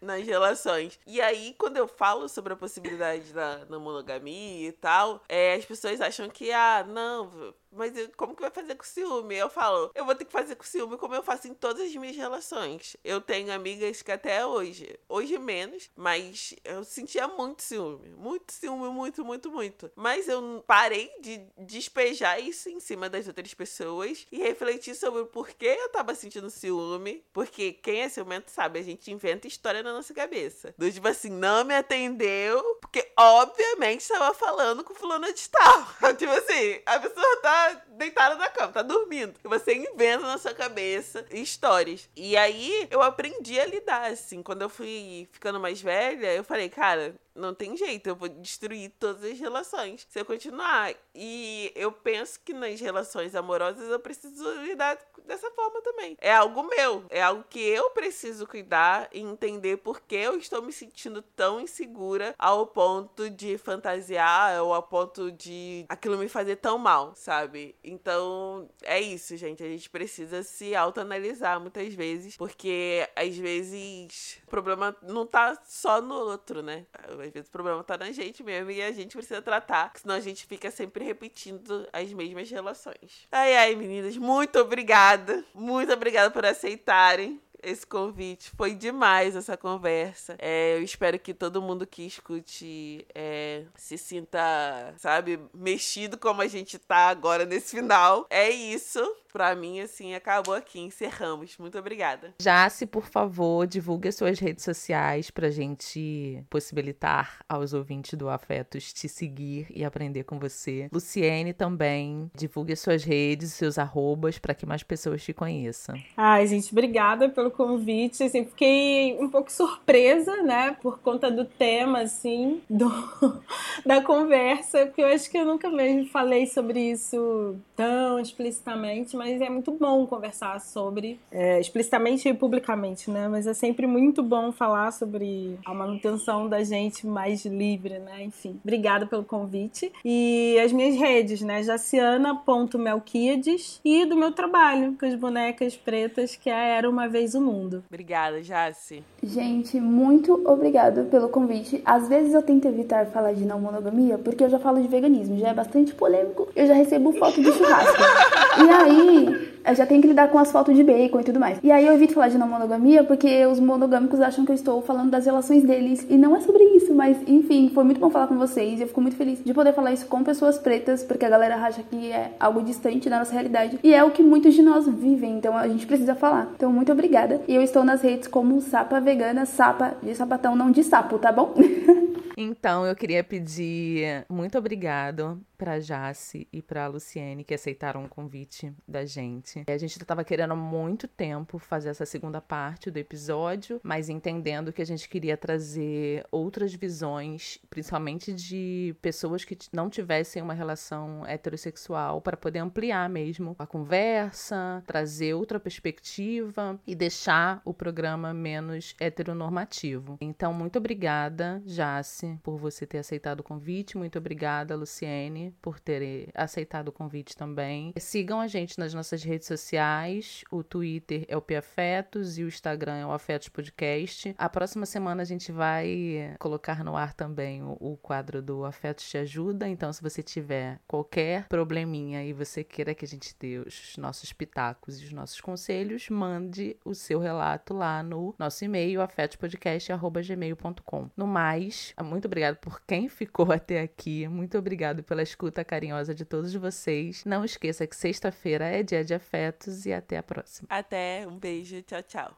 nas relações. E aí, quando eu falo sobre a possibilidade da, da monogamia e tal, é, as pessoas acham que, ah, não, mas como que vai fazer com ciúme? Eu falo, eu vou ter que fazer com ciúme como eu faço em todas as minhas relações. Eu tenho amigas que até hoje, hoje menos, mas eu sentia muito ciúme. Muito ciúme, muito, muito, muito. Mas eu parei de despejar isso em cima das outras pessoas e refletir sobre o porquê eu tava sentindo ciúme. Porque quem é ciumento sabe, a gente inventa história na nossa cabeça. Do tipo assim, não me atendeu, porque obviamente estava falando com fulano de tal. tipo assim, a pessoa tá deitada na cama, tá dormindo. Você inventa na sua cabeça histórias. E aí eu aprendi a lidar, assim. Quando eu fui ficando mais velha, eu falei, cara, não tem jeito, eu vou destruir todas as relações se eu continuar. E eu penso que nas relações amorosas eu preciso lidar dessa forma também. É algo meu, é algo que eu preciso cuidar e entender por que eu estou me sentindo tão insegura ao ponto de fantasiar ou ao ponto de aquilo me fazer tão mal, sabe? Então, é isso, gente. A gente precisa se autoanalisar muitas vezes, porque às vezes o problema não tá só no outro, né? Às vezes o problema tá na gente mesmo e a gente precisa tratar, senão a gente fica sempre repetindo as mesmas relações. Ai, ai, meninas, muito obrigada. Muito obrigada por aceitarem esse convite. Foi demais essa conversa. É, eu espero que todo mundo que escute é, se sinta, sabe, mexido como a gente tá agora nesse final. É isso pra mim, assim, acabou aqui. Encerramos. Muito obrigada. Jace, por favor, divulgue as suas redes sociais pra gente possibilitar aos ouvintes do Afetos te seguir e aprender com você. Luciene também, divulgue as suas redes, seus arrobas, para que mais pessoas te conheçam. Ai, gente, obrigada pelo convite. Assim, fiquei um pouco surpresa, né, por conta do tema, assim, do, da conversa, porque eu acho que eu nunca mesmo falei sobre isso tão explicitamente, mas é muito bom conversar sobre, é, explicitamente e publicamente, né? Mas é sempre muito bom falar sobre a manutenção da gente mais livre, né? Enfim, obrigada pelo convite. E as minhas redes, né? jaciana.melquiades e do meu trabalho com as bonecas pretas, que é Era Uma Vez o Mundo. Obrigada, Jaci. Gente, muito obrigada pelo convite. Às vezes eu tento evitar falar de não monogamia, porque eu já falo de veganismo, já é bastante polêmico. Eu já recebo foto de churrasco. E aí, eu já tenho que lidar com as fotos de bacon e tudo mais. E aí eu evito falar de não monogamia porque os monogâmicos acham que eu estou falando das relações deles. E não é sobre isso, mas enfim, foi muito bom falar com vocês. E eu fico muito feliz de poder falar isso com pessoas pretas, porque a galera acha que é algo distante da nossa realidade. E é o que muitos de nós vivem, então a gente precisa falar. Então, muito obrigada. E eu estou nas redes como Sapa Vegana, Sapa de sapatão, não de sapo, tá bom? então, eu queria pedir muito obrigado para Jace e para Luciene que aceitaram o convite da gente. A gente estava querendo há muito tempo fazer essa segunda parte do episódio, mas entendendo que a gente queria trazer outras visões, principalmente de pessoas que não tivessem uma relação heterossexual, para poder ampliar mesmo a conversa, trazer outra perspectiva e deixar o programa menos heteronormativo. Então, muito obrigada, Jace, por você ter aceitado o convite. Muito obrigada, Luciene por ter aceitado o convite também. Sigam a gente nas nossas redes sociais. O Twitter é o Afetos e o Instagram é o Afetos Podcast. A próxima semana a gente vai colocar no ar também o, o quadro do Afetos Te Ajuda. Então, se você tiver qualquer probleminha e você queira que a gente dê os nossos pitacos e os nossos conselhos, mande o seu relato lá no nosso e-mail, afetospodcast.gmail.com. No mais, muito obrigado por quem ficou até aqui. Muito obrigado pelas escuta carinhosa de todos vocês. Não esqueça que sexta-feira é dia de afetos e até a próxima. Até, um beijo, tchau, tchau.